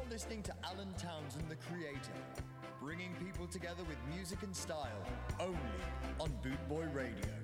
You're listening to Alan Townson, the creator, bringing people together with music and style only on Bootboy Radio.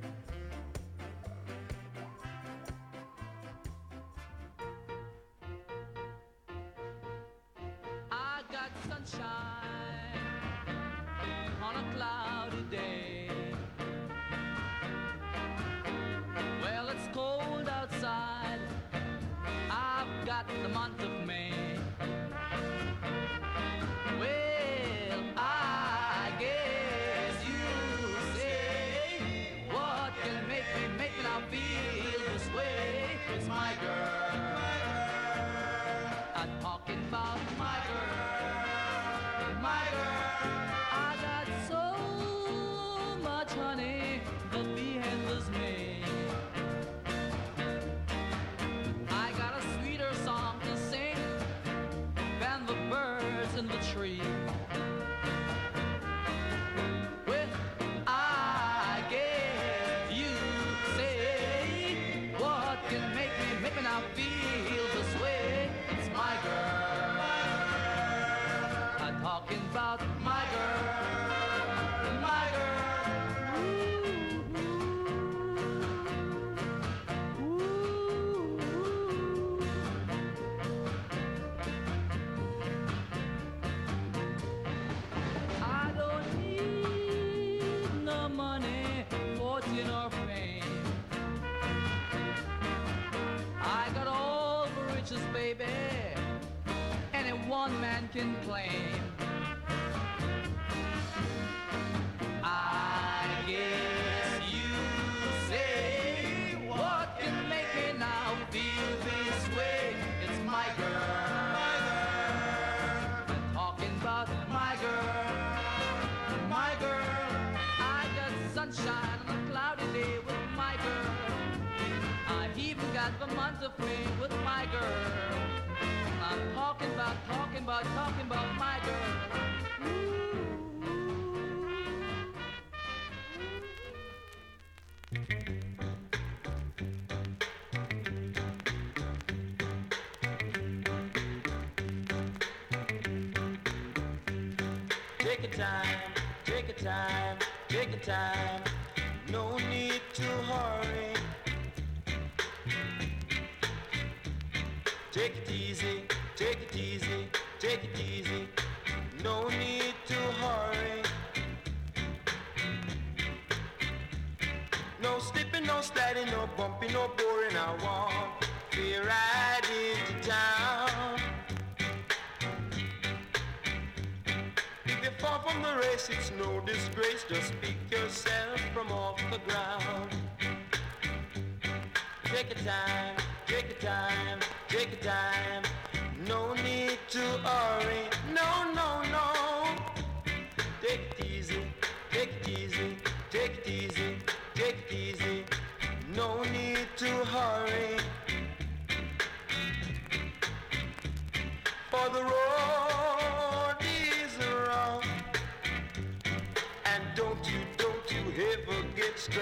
Take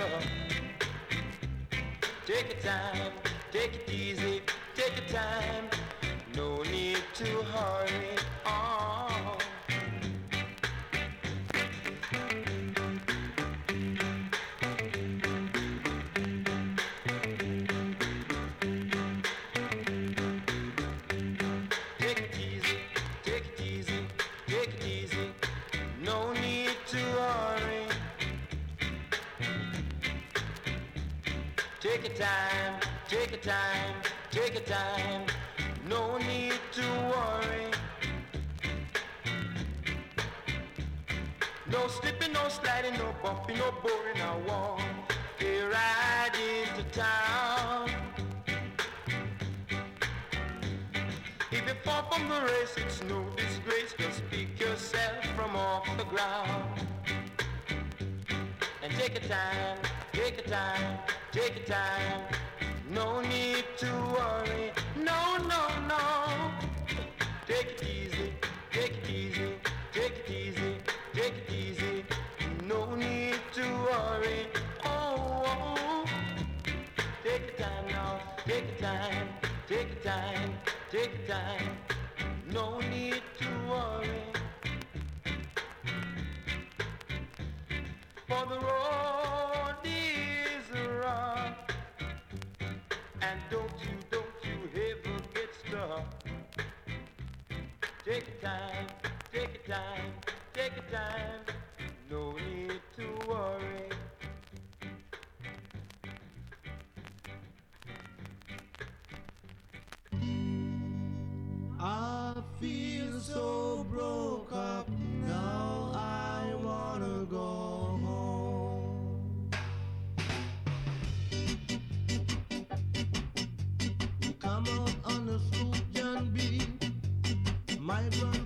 your time, take it easy, take your time. No need to hurry on. time. No need to worry. No slipping, no sliding, no bumping, no boring. I want a ride into town. If you fall from the race, it's no disgrace. Just pick yourself from off the ground. And take a time, take a time, take a time. No need to worry, no, no, no. Take it easy, take it easy, take it easy, take it easy. No need to worry, oh, oh. Take your time now, take your time, take your time, take your time. No need to worry. For the road. Take your time, take your time, take your time. No need to worry. I feel so broke up now. I wanna go. Bye.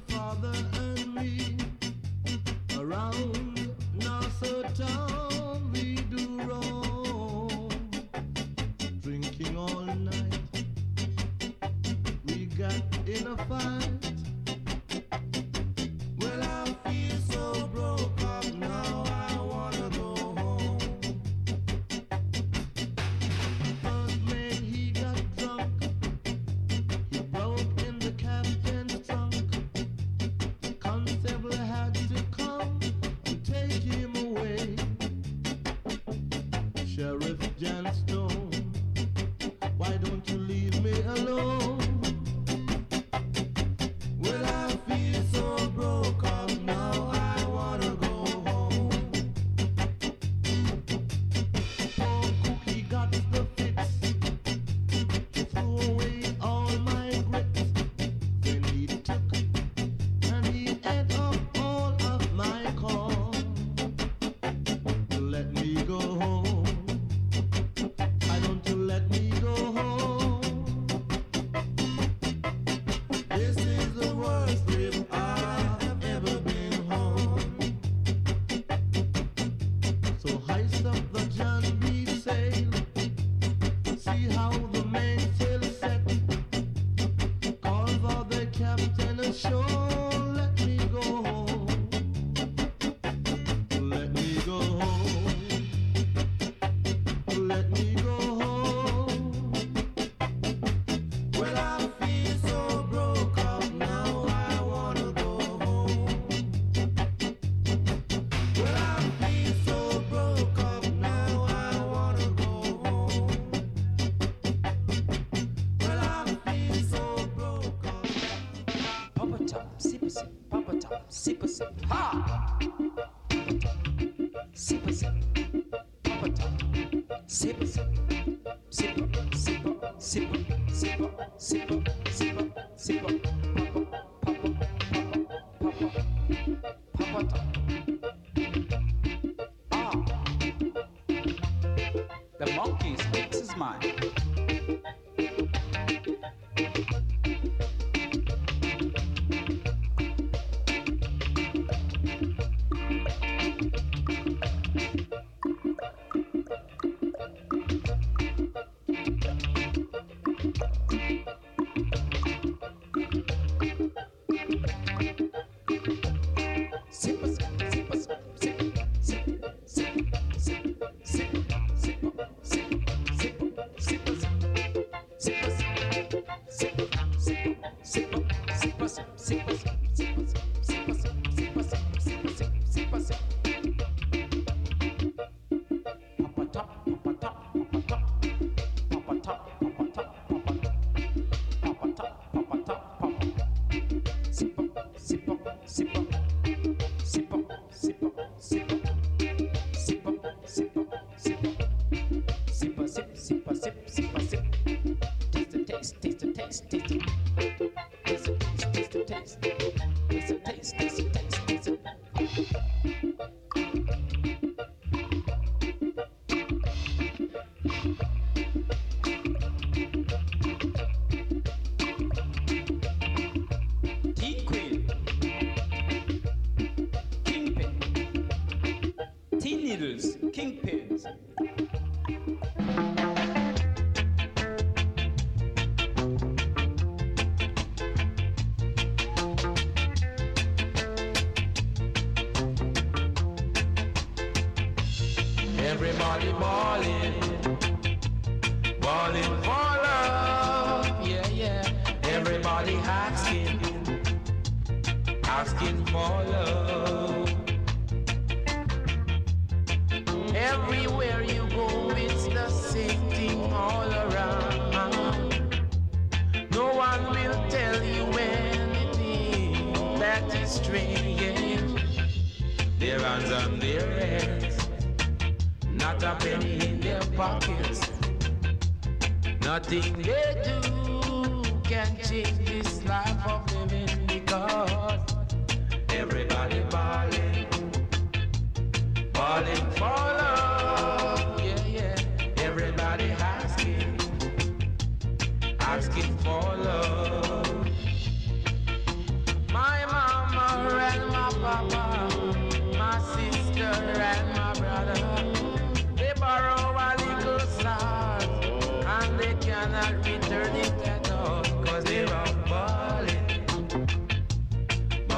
100%. Ha!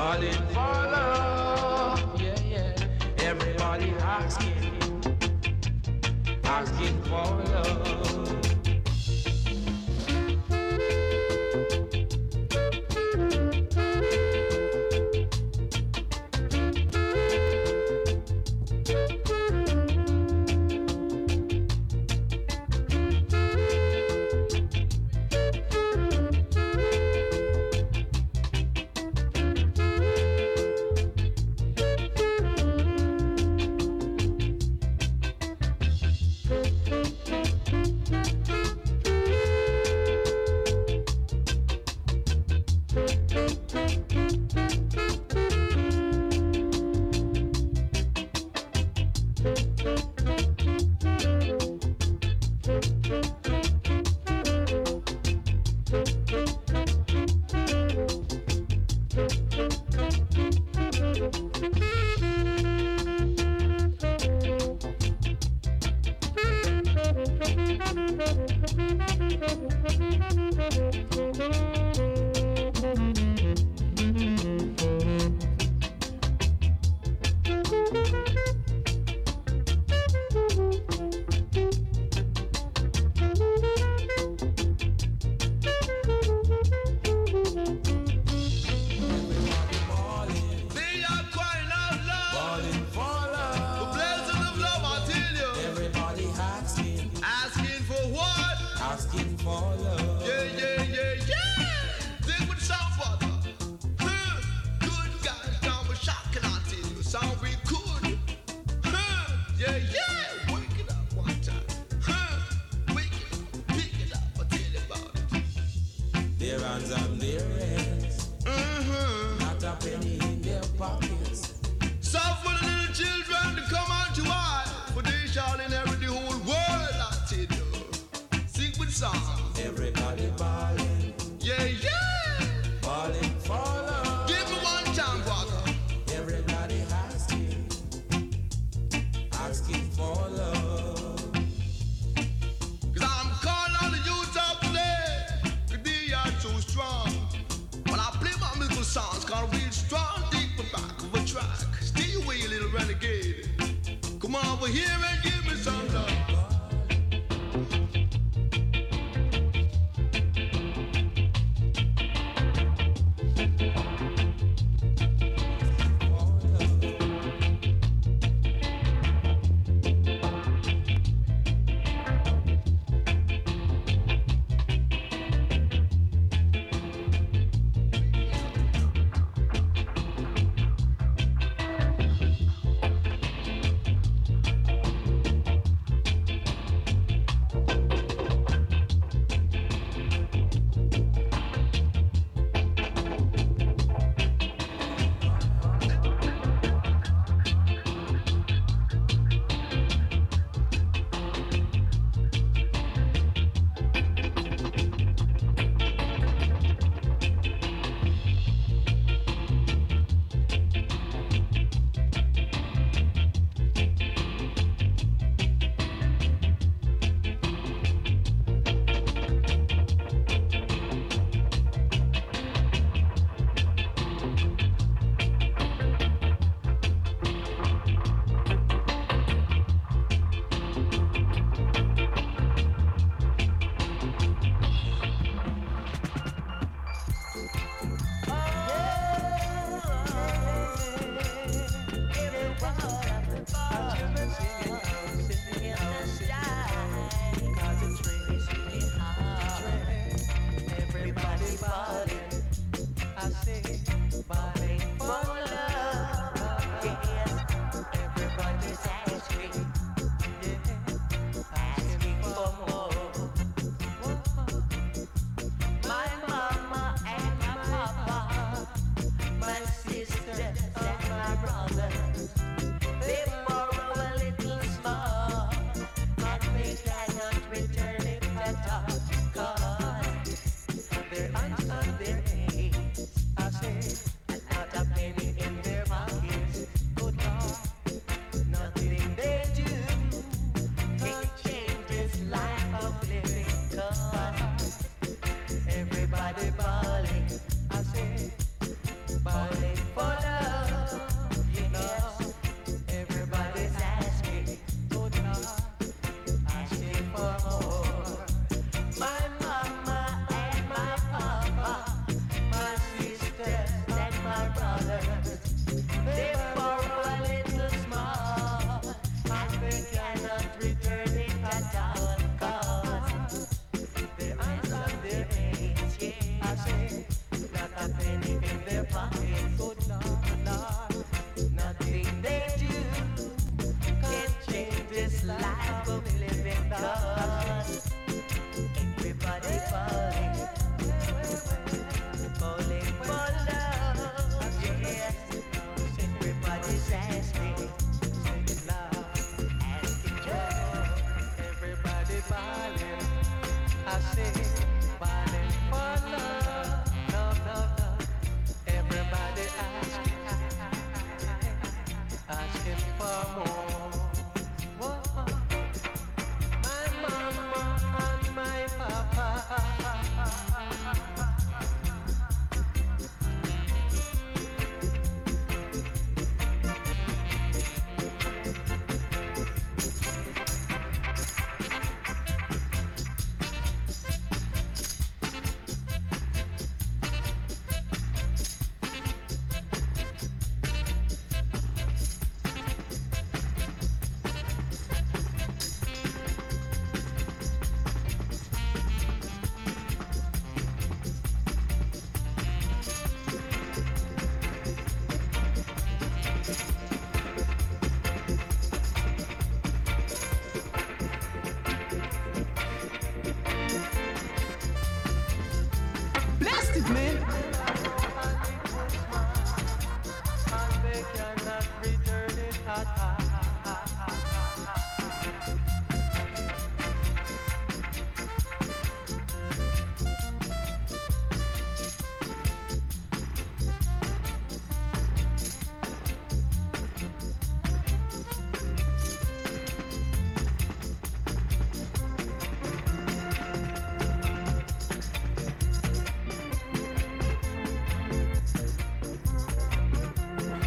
falling for love. Yeah, yeah. Everybody asking, asking for love.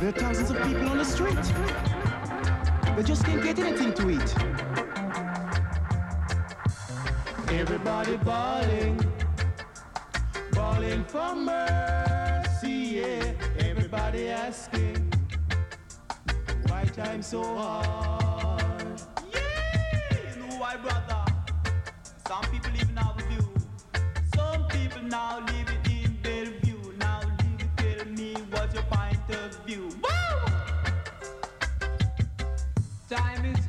There are thousands of people on the street. They just can't get anything to eat. Everybody bawling, bawling for mercy, yeah. Everybody asking why time so hard. Yeah, you know why, brother? Some people even have a view. Some people now live it the view. Woo! Time is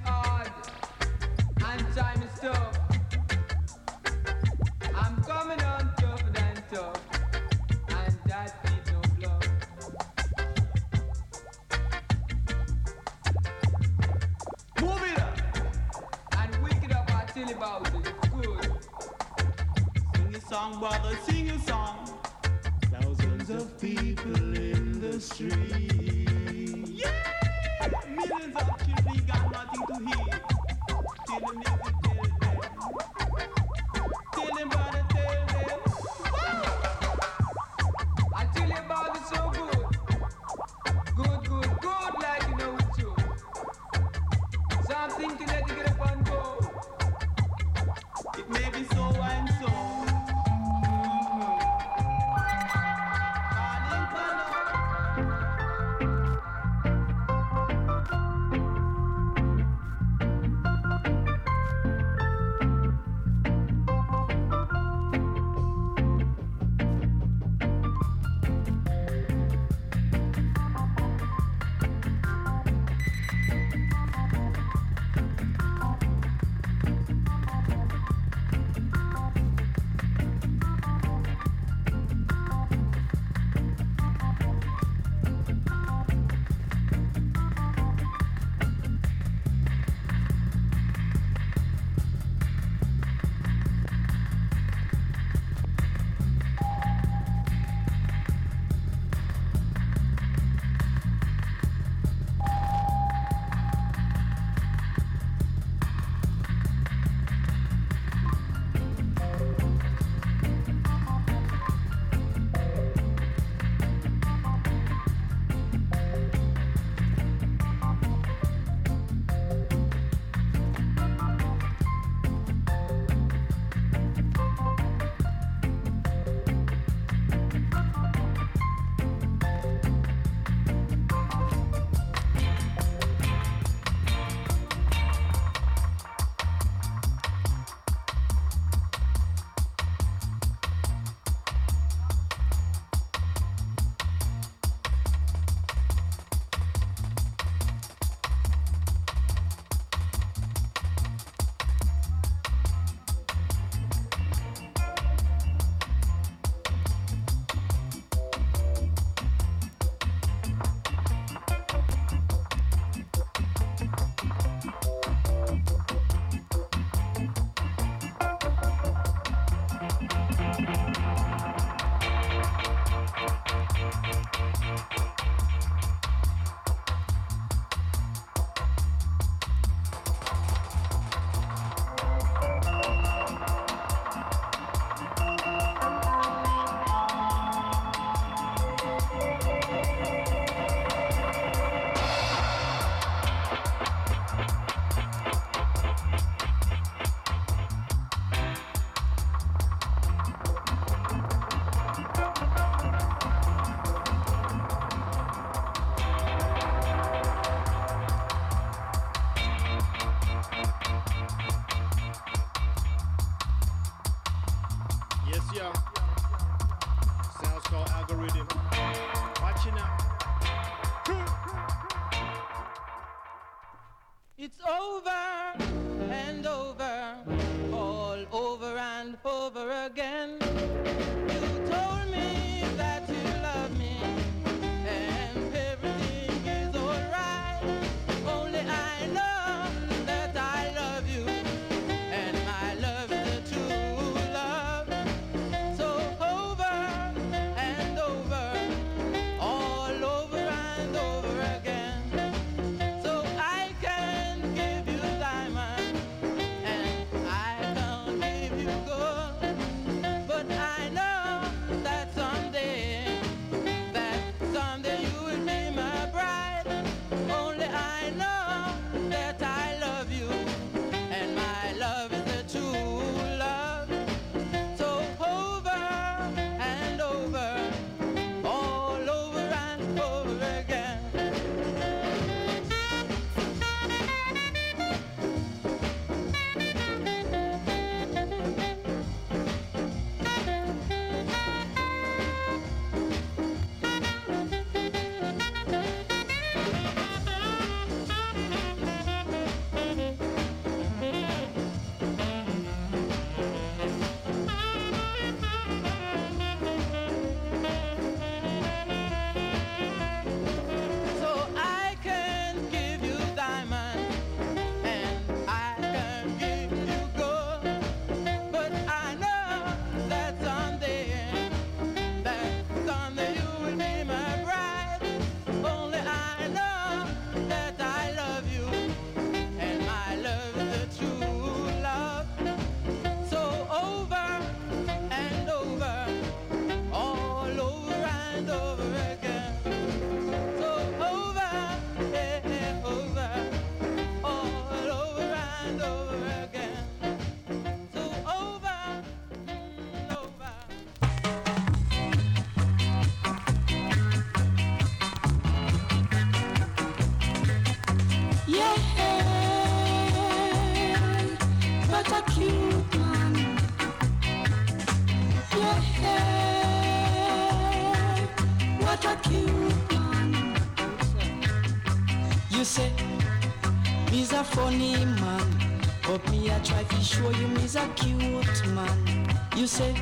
a cute man. You say,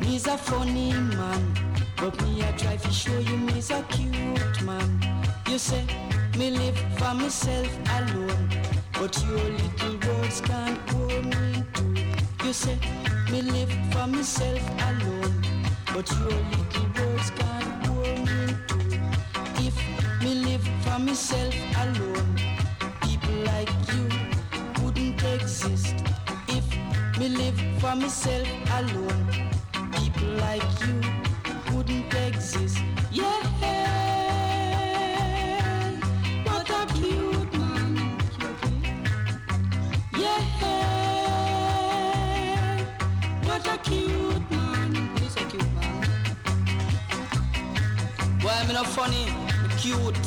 me's a funny man, but me I try to show you me's a cute man. You say, me live for myself alone, but your little words can't hold me too. You say, me live for myself alone, but your little myself alone, people like you wouldn't exist. Yeah, what a cute man. Yeah, what a cute man. He's a cute man. Why am I not funny? Cute.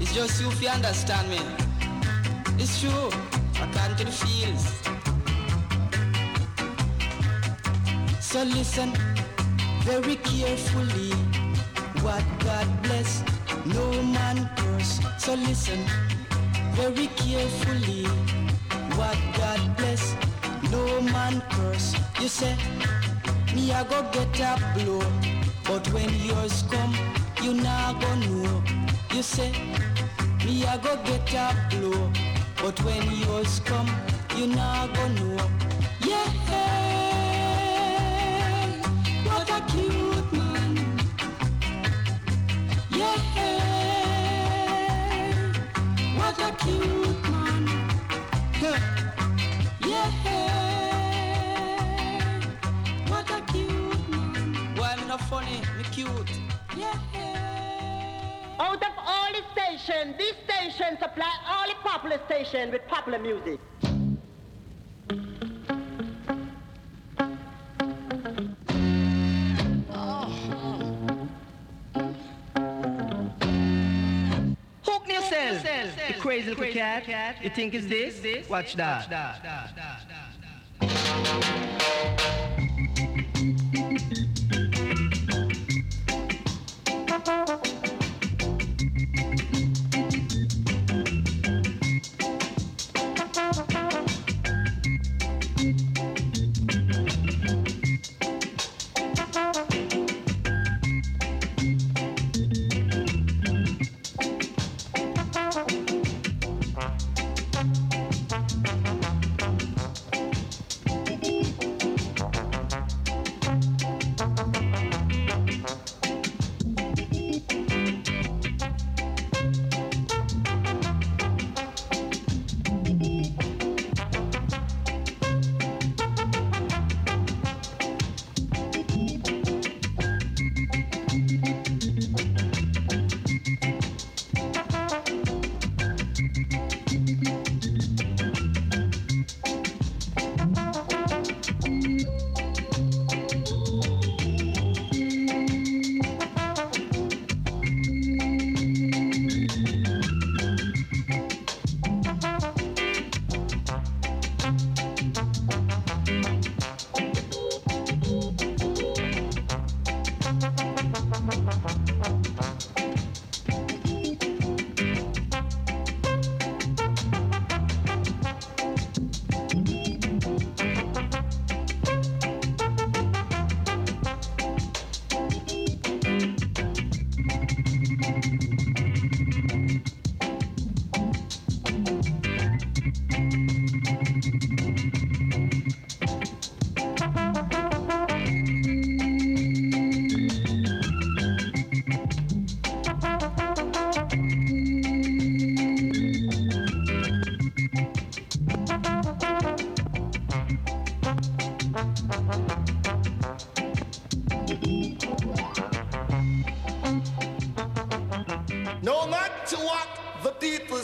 It's just you if you understand me. It's true. According to the feels. So listen very carefully. What God bless, no man curse. So listen very carefully. What God bless, no man curse. You say, me I go get a blow, but when yours come, you not go know. You say, me I go get a blow, but when yours come, you not go know. Popular station with popular music. Hook yourself, you crazy little cat. You think it's this? Watch that.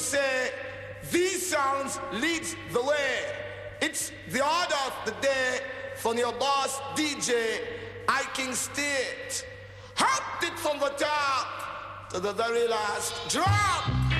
say, these sounds leads the way. It's the order of the day from your boss DJ, I King Stitt. Hopped it from the top to the very last drop.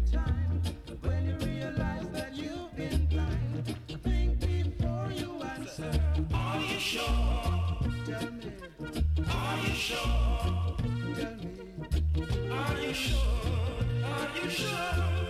Are you sure? Are you sure?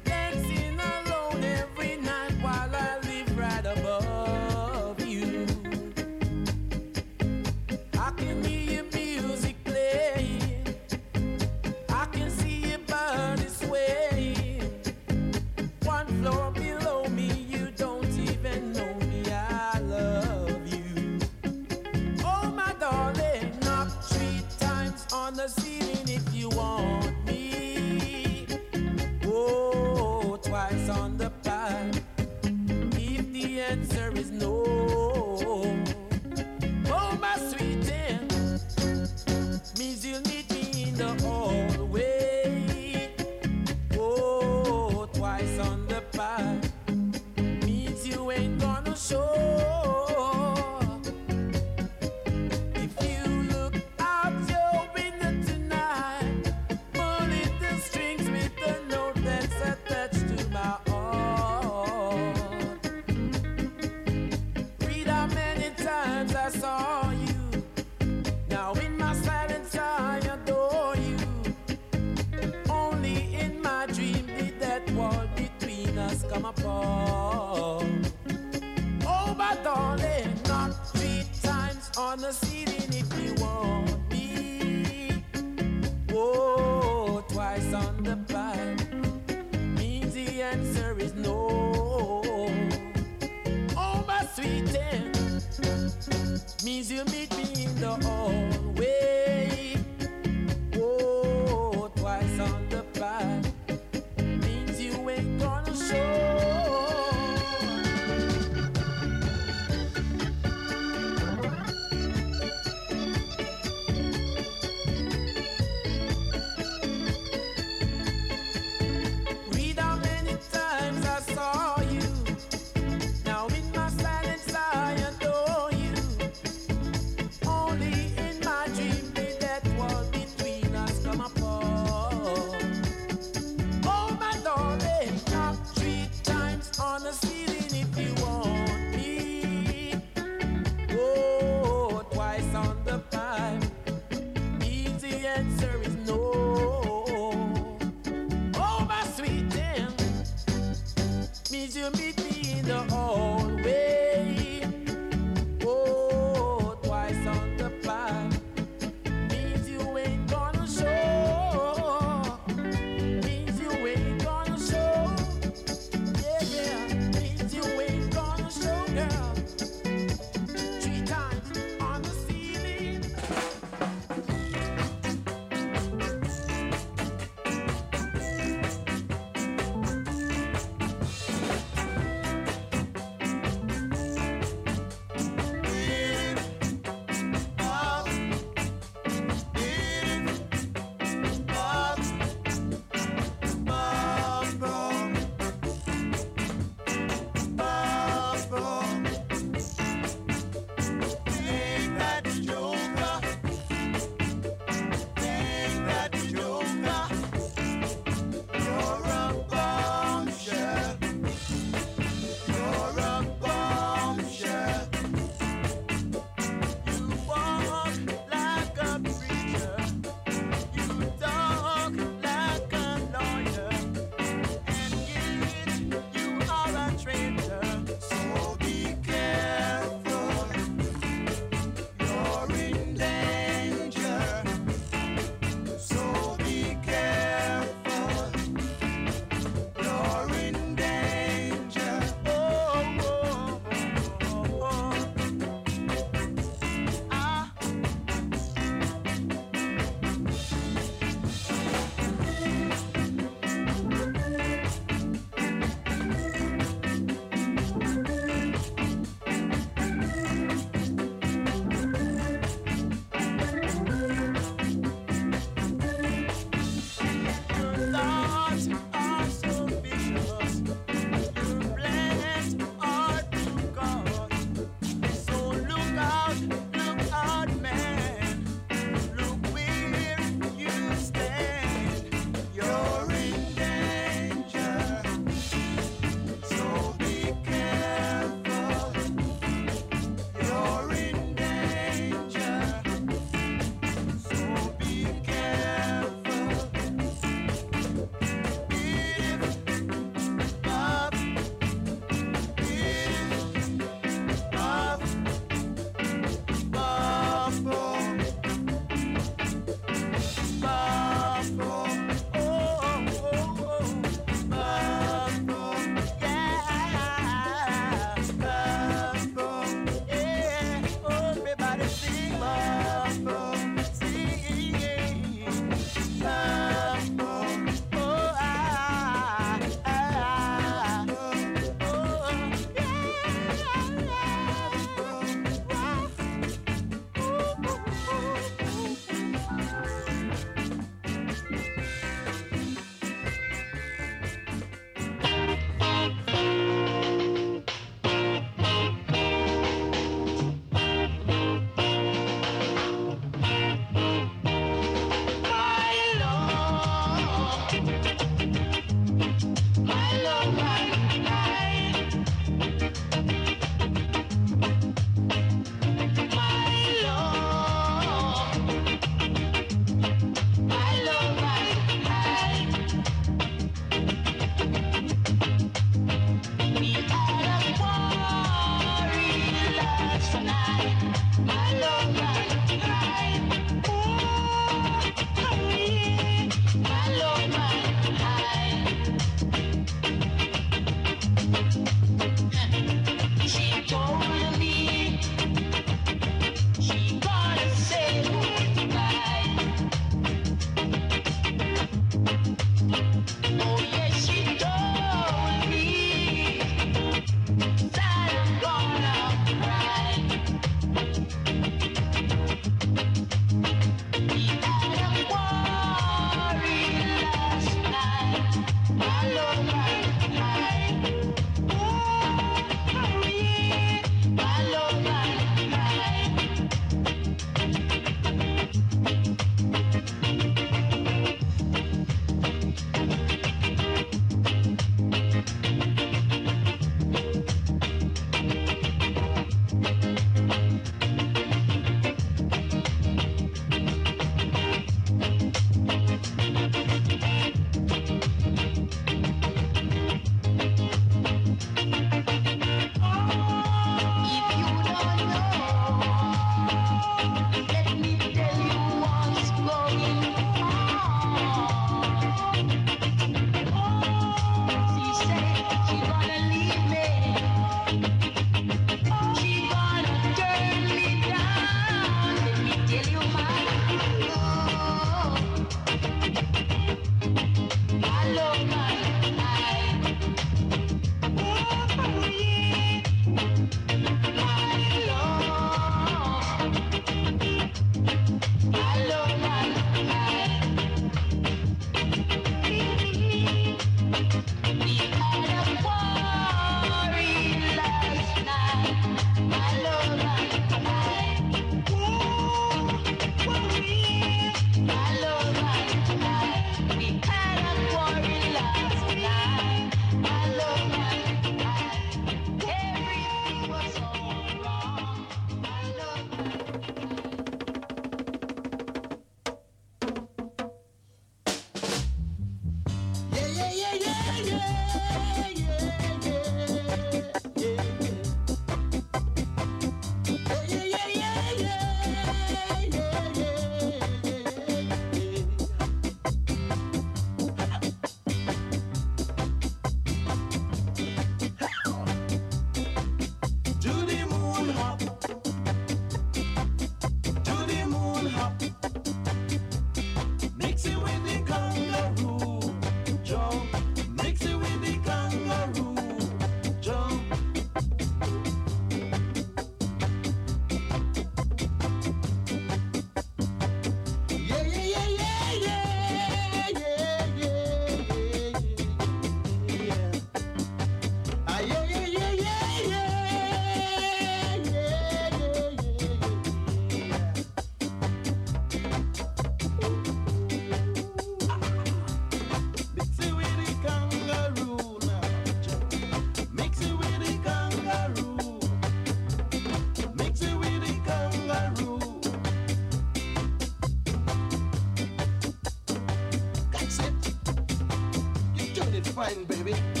fighting, baby.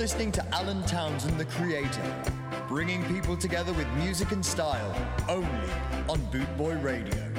listening to Alan Townson, the creator, bringing people together with music and style only on Bootboy Radio.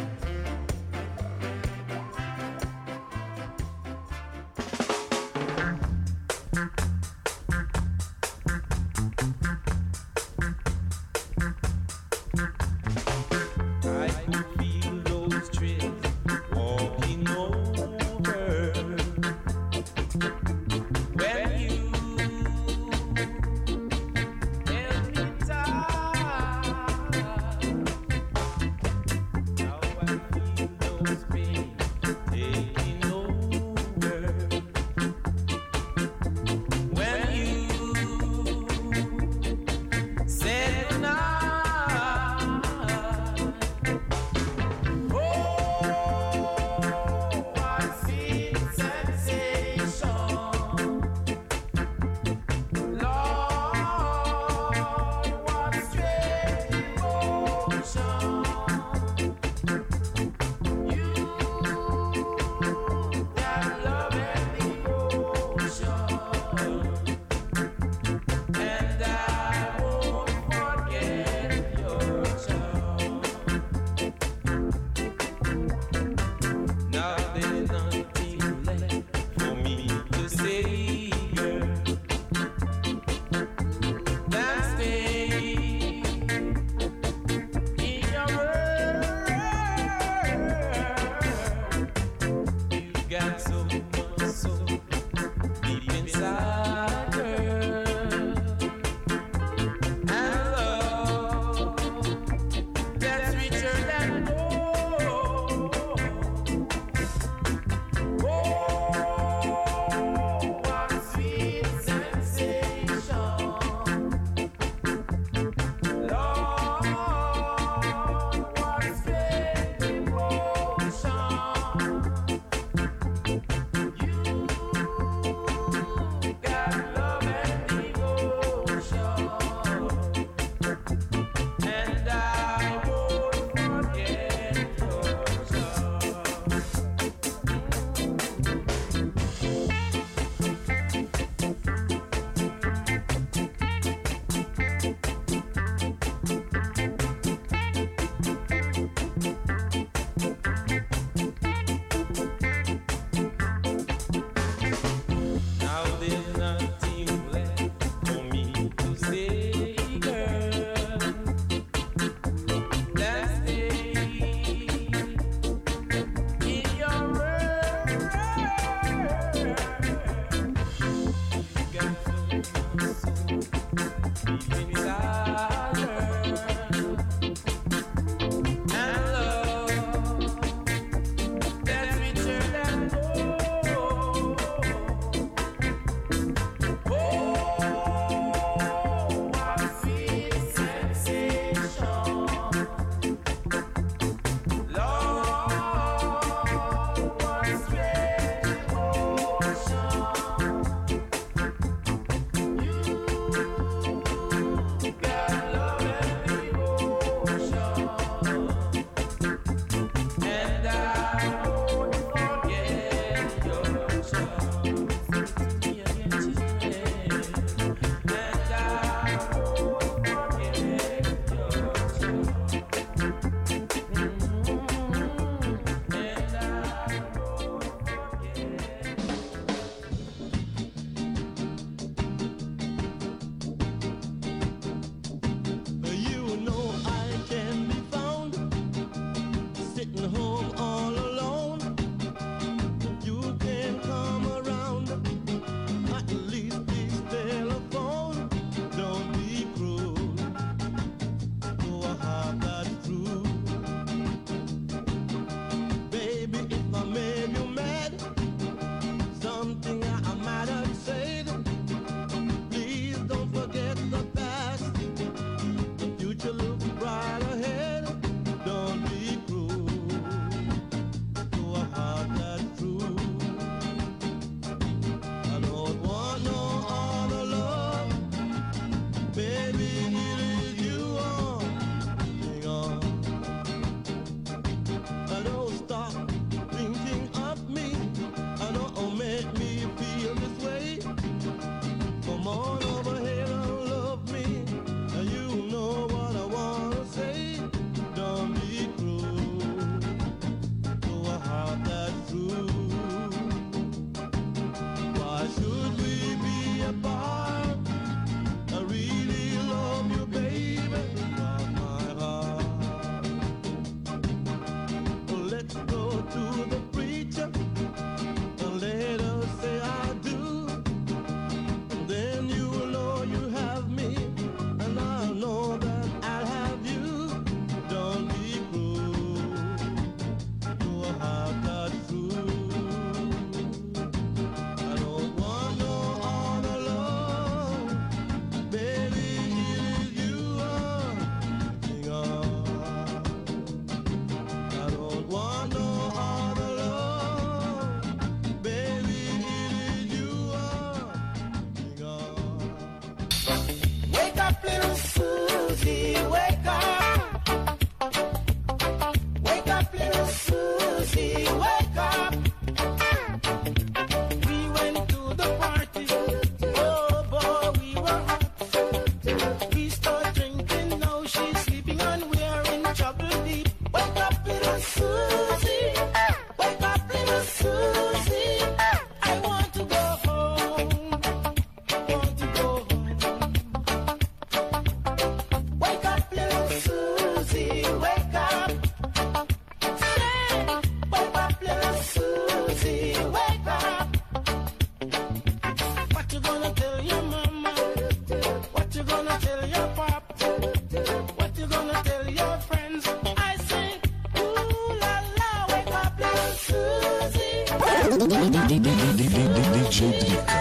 DJ.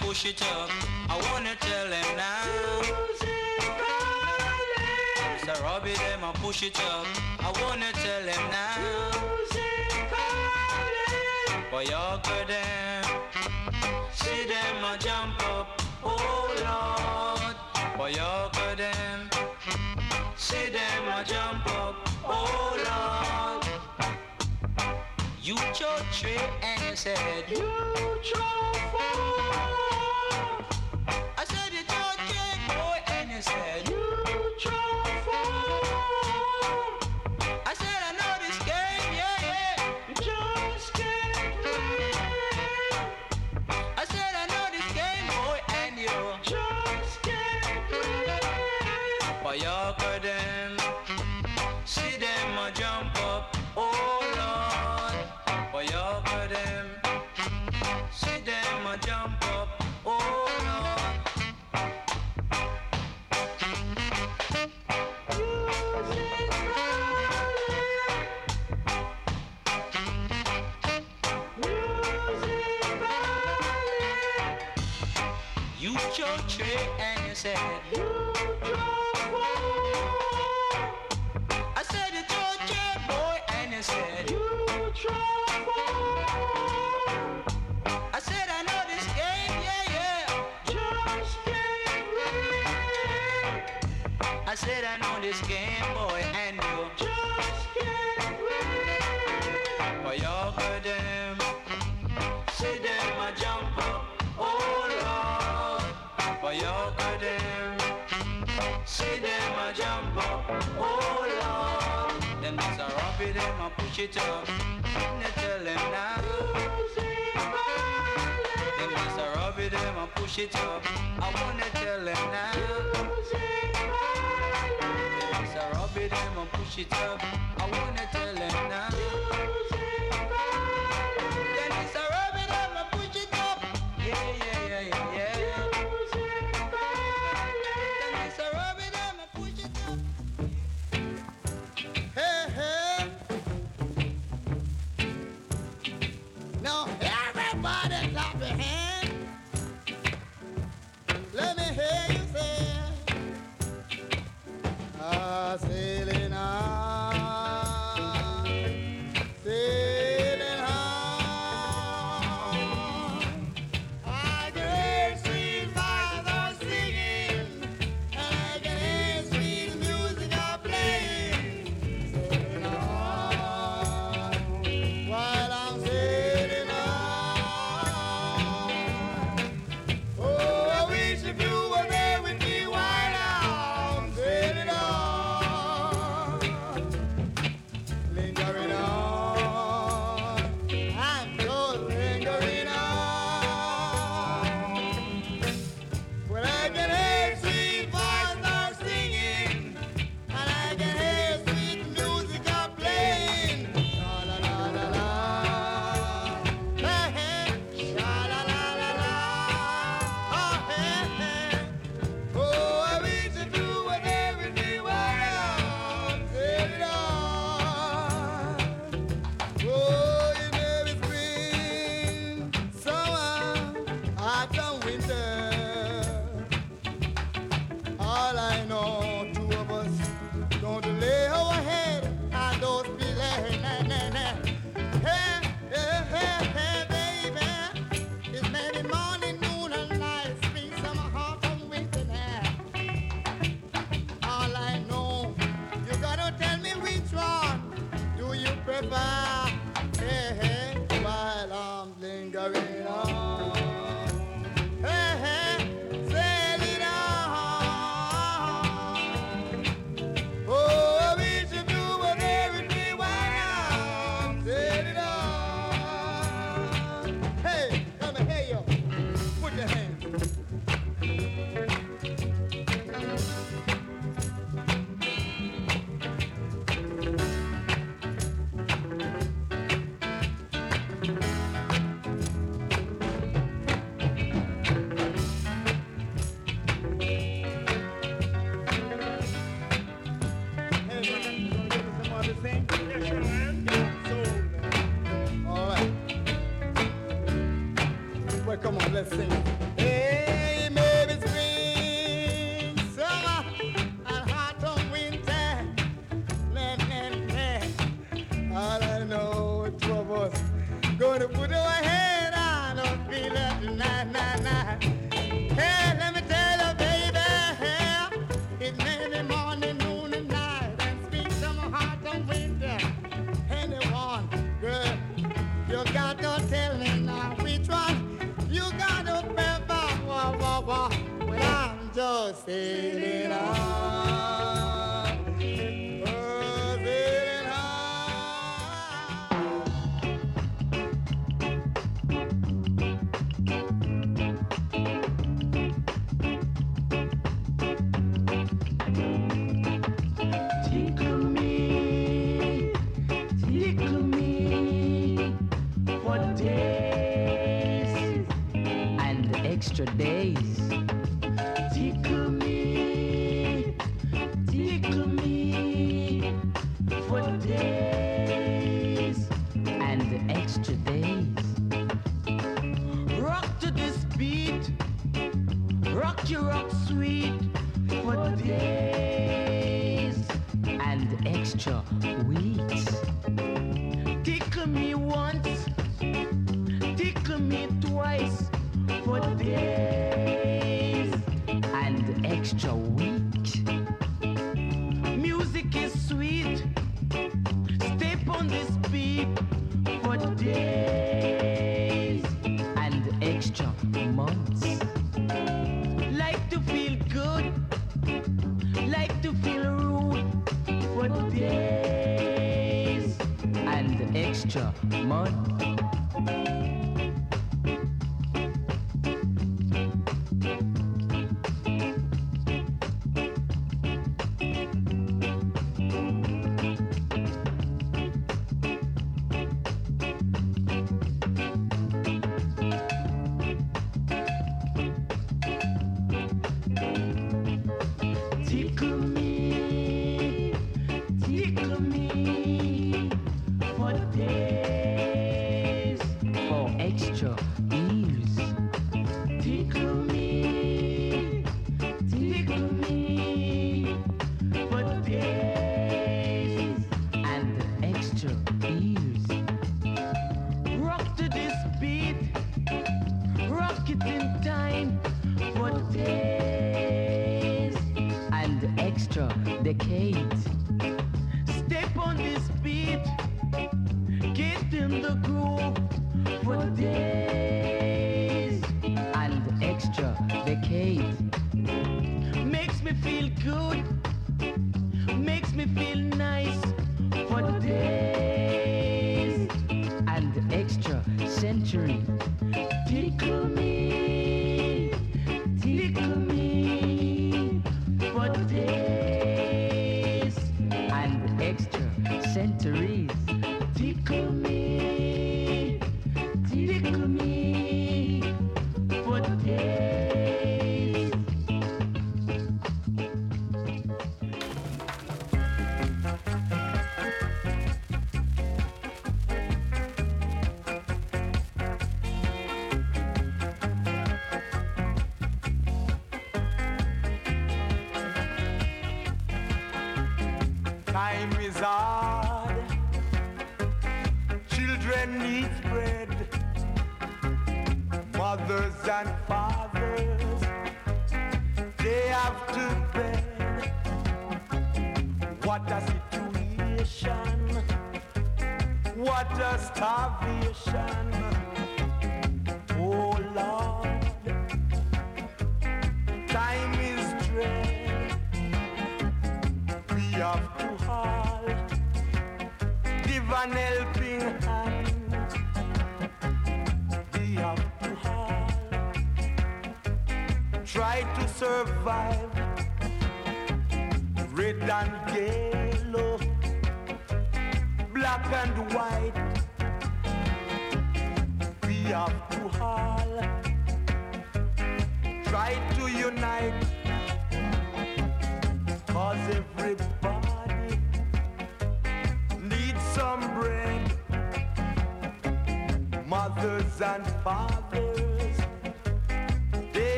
push it up. I wanna tell them now. Mr. Robbie, them I push it up. I wanna tell them now. For your girl, them. See them I jump up. Oh Lord. For your girl, them. See them I jump up. Oh Lord. You your tree and said, You try said. switch it up. Tell them now. They must rub it, them and push it up. I wanna tell them now. They must rub it, them and push it up. I wanna tell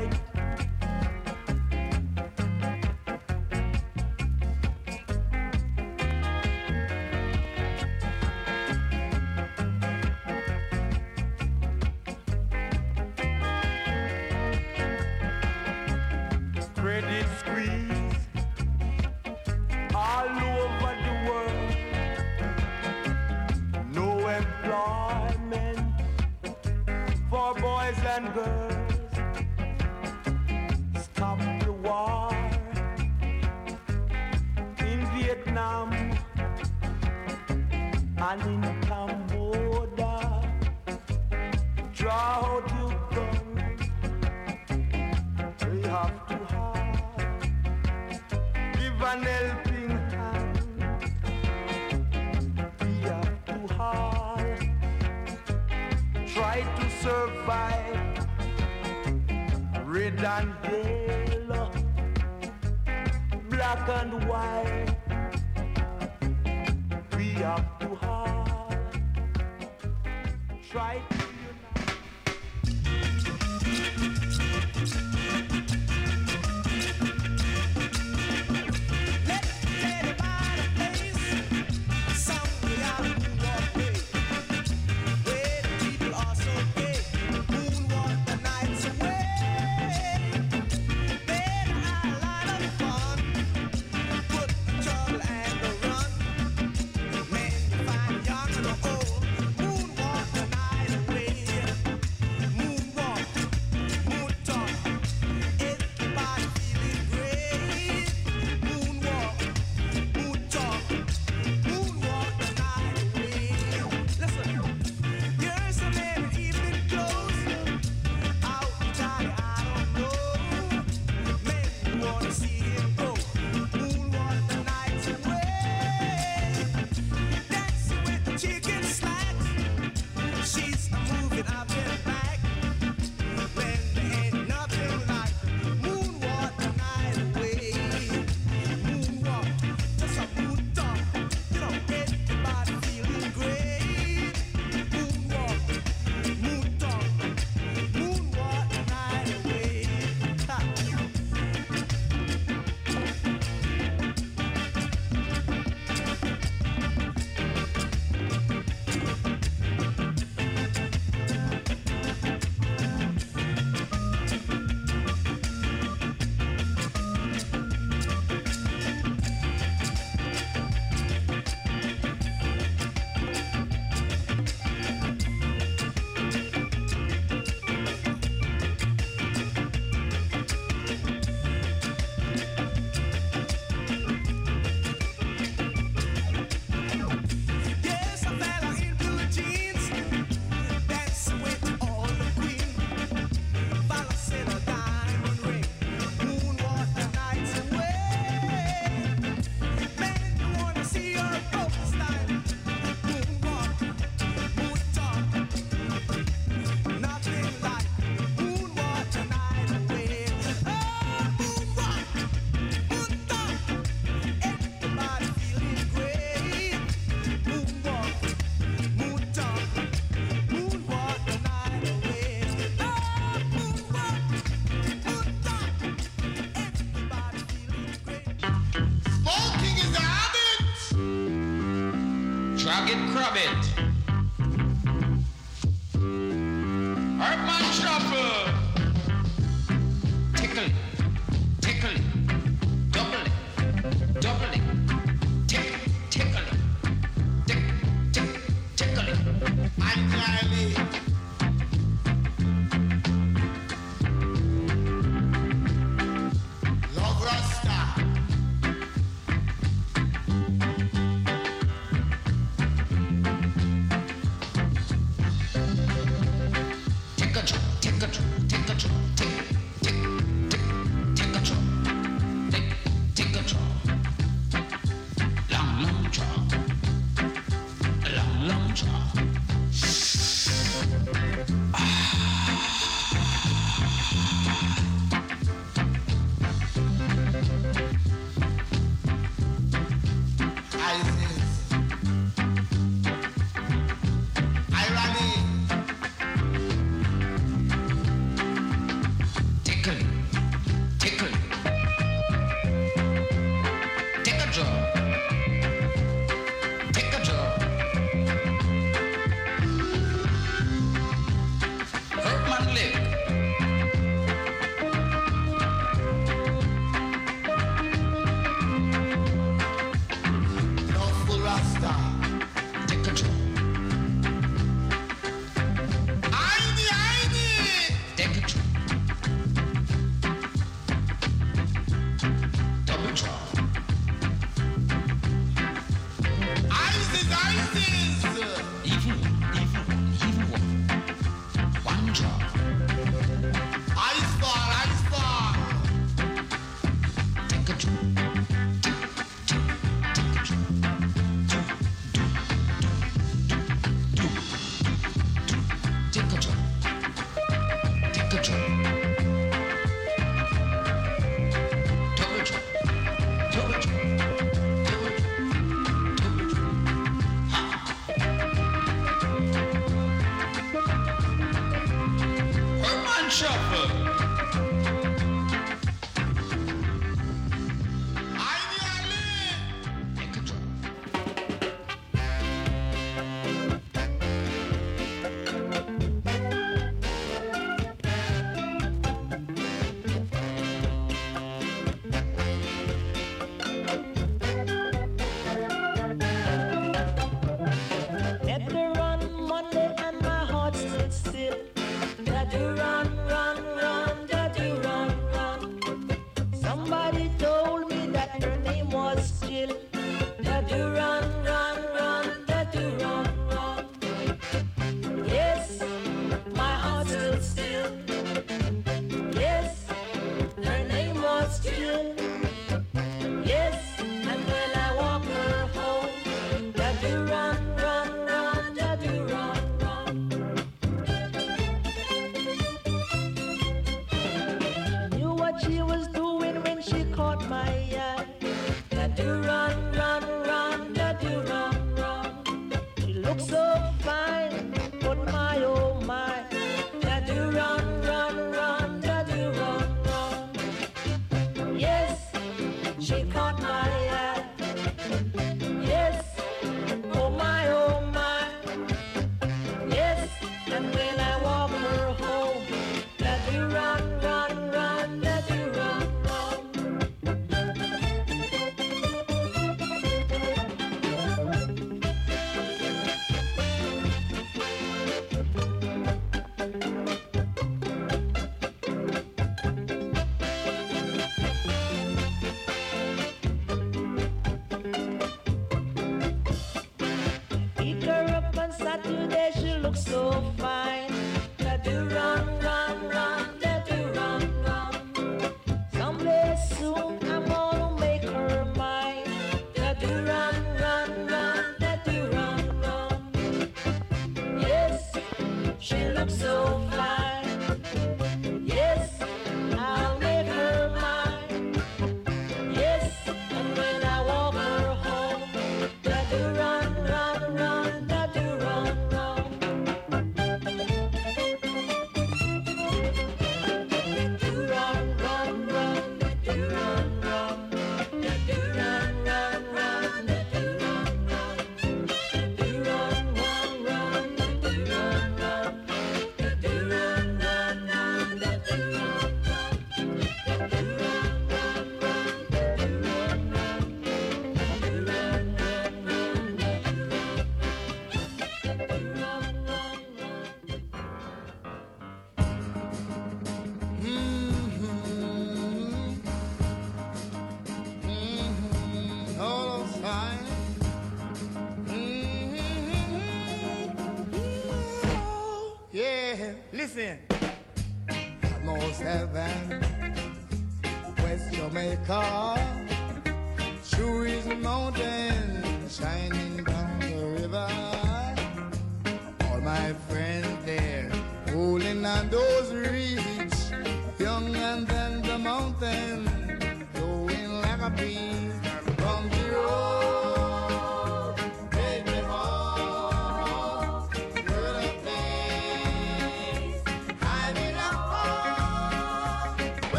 unite. It, crab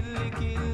kirli you.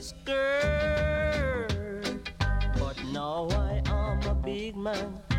this girl. But now I am a big man.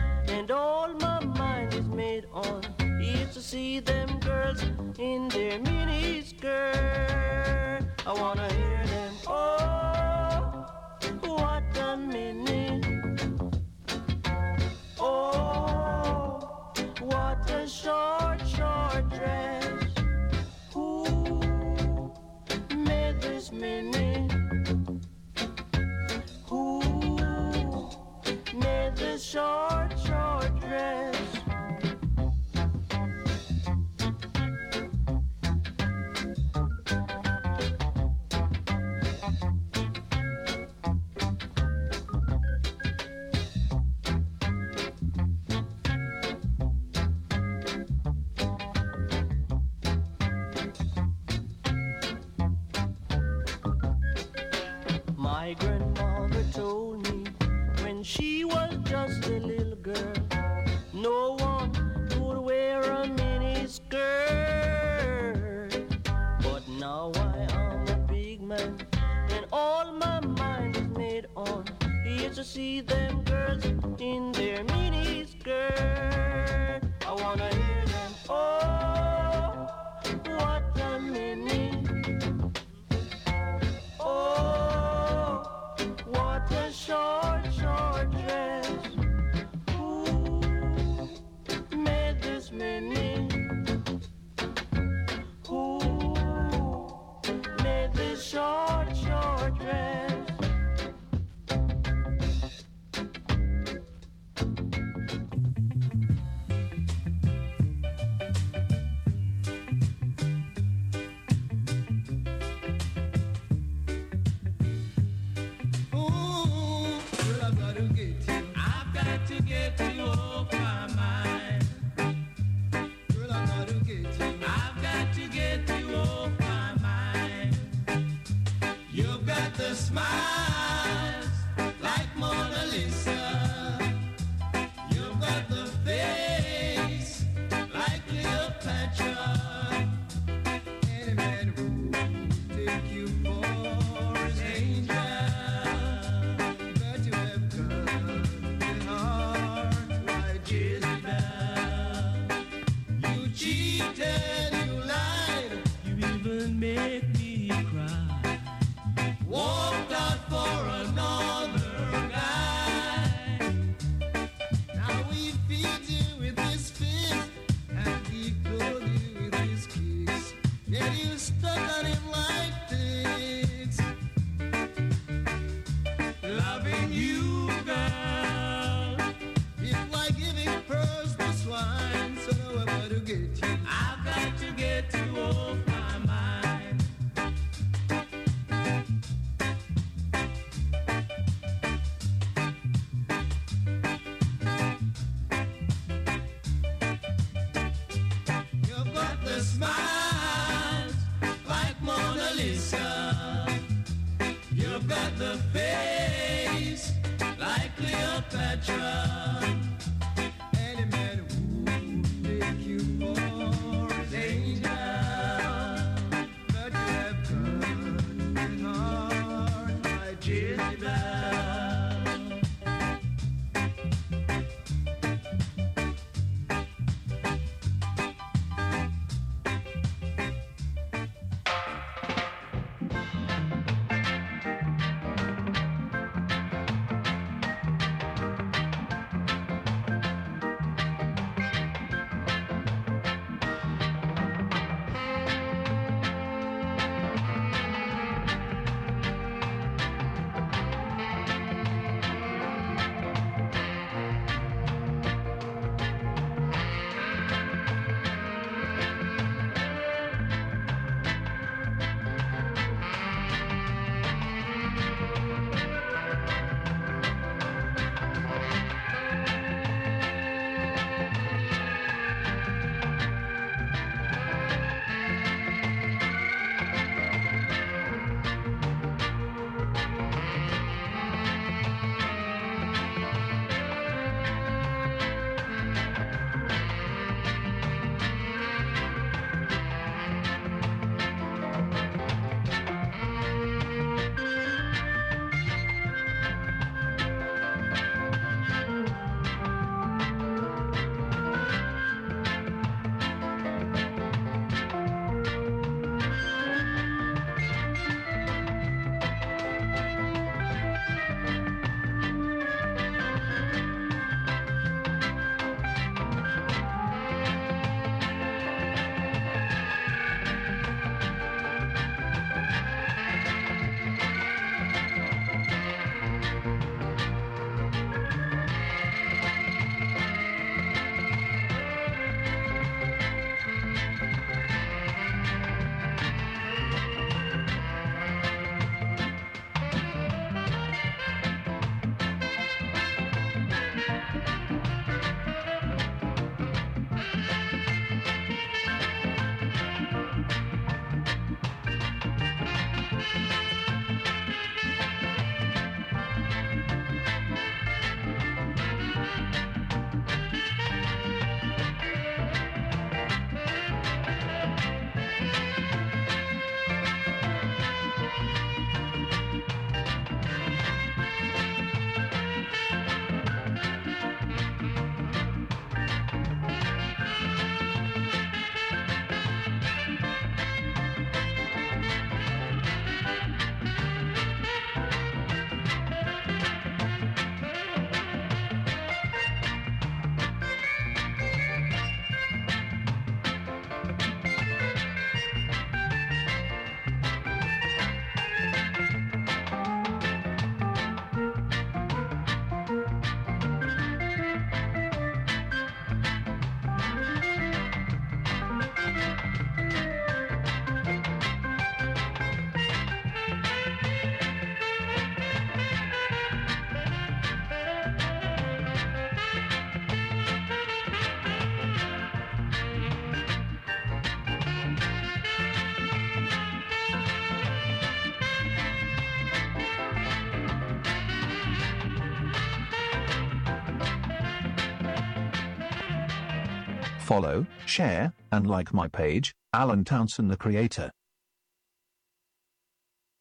Follow, share, and like my page, Alan Townson the Creator.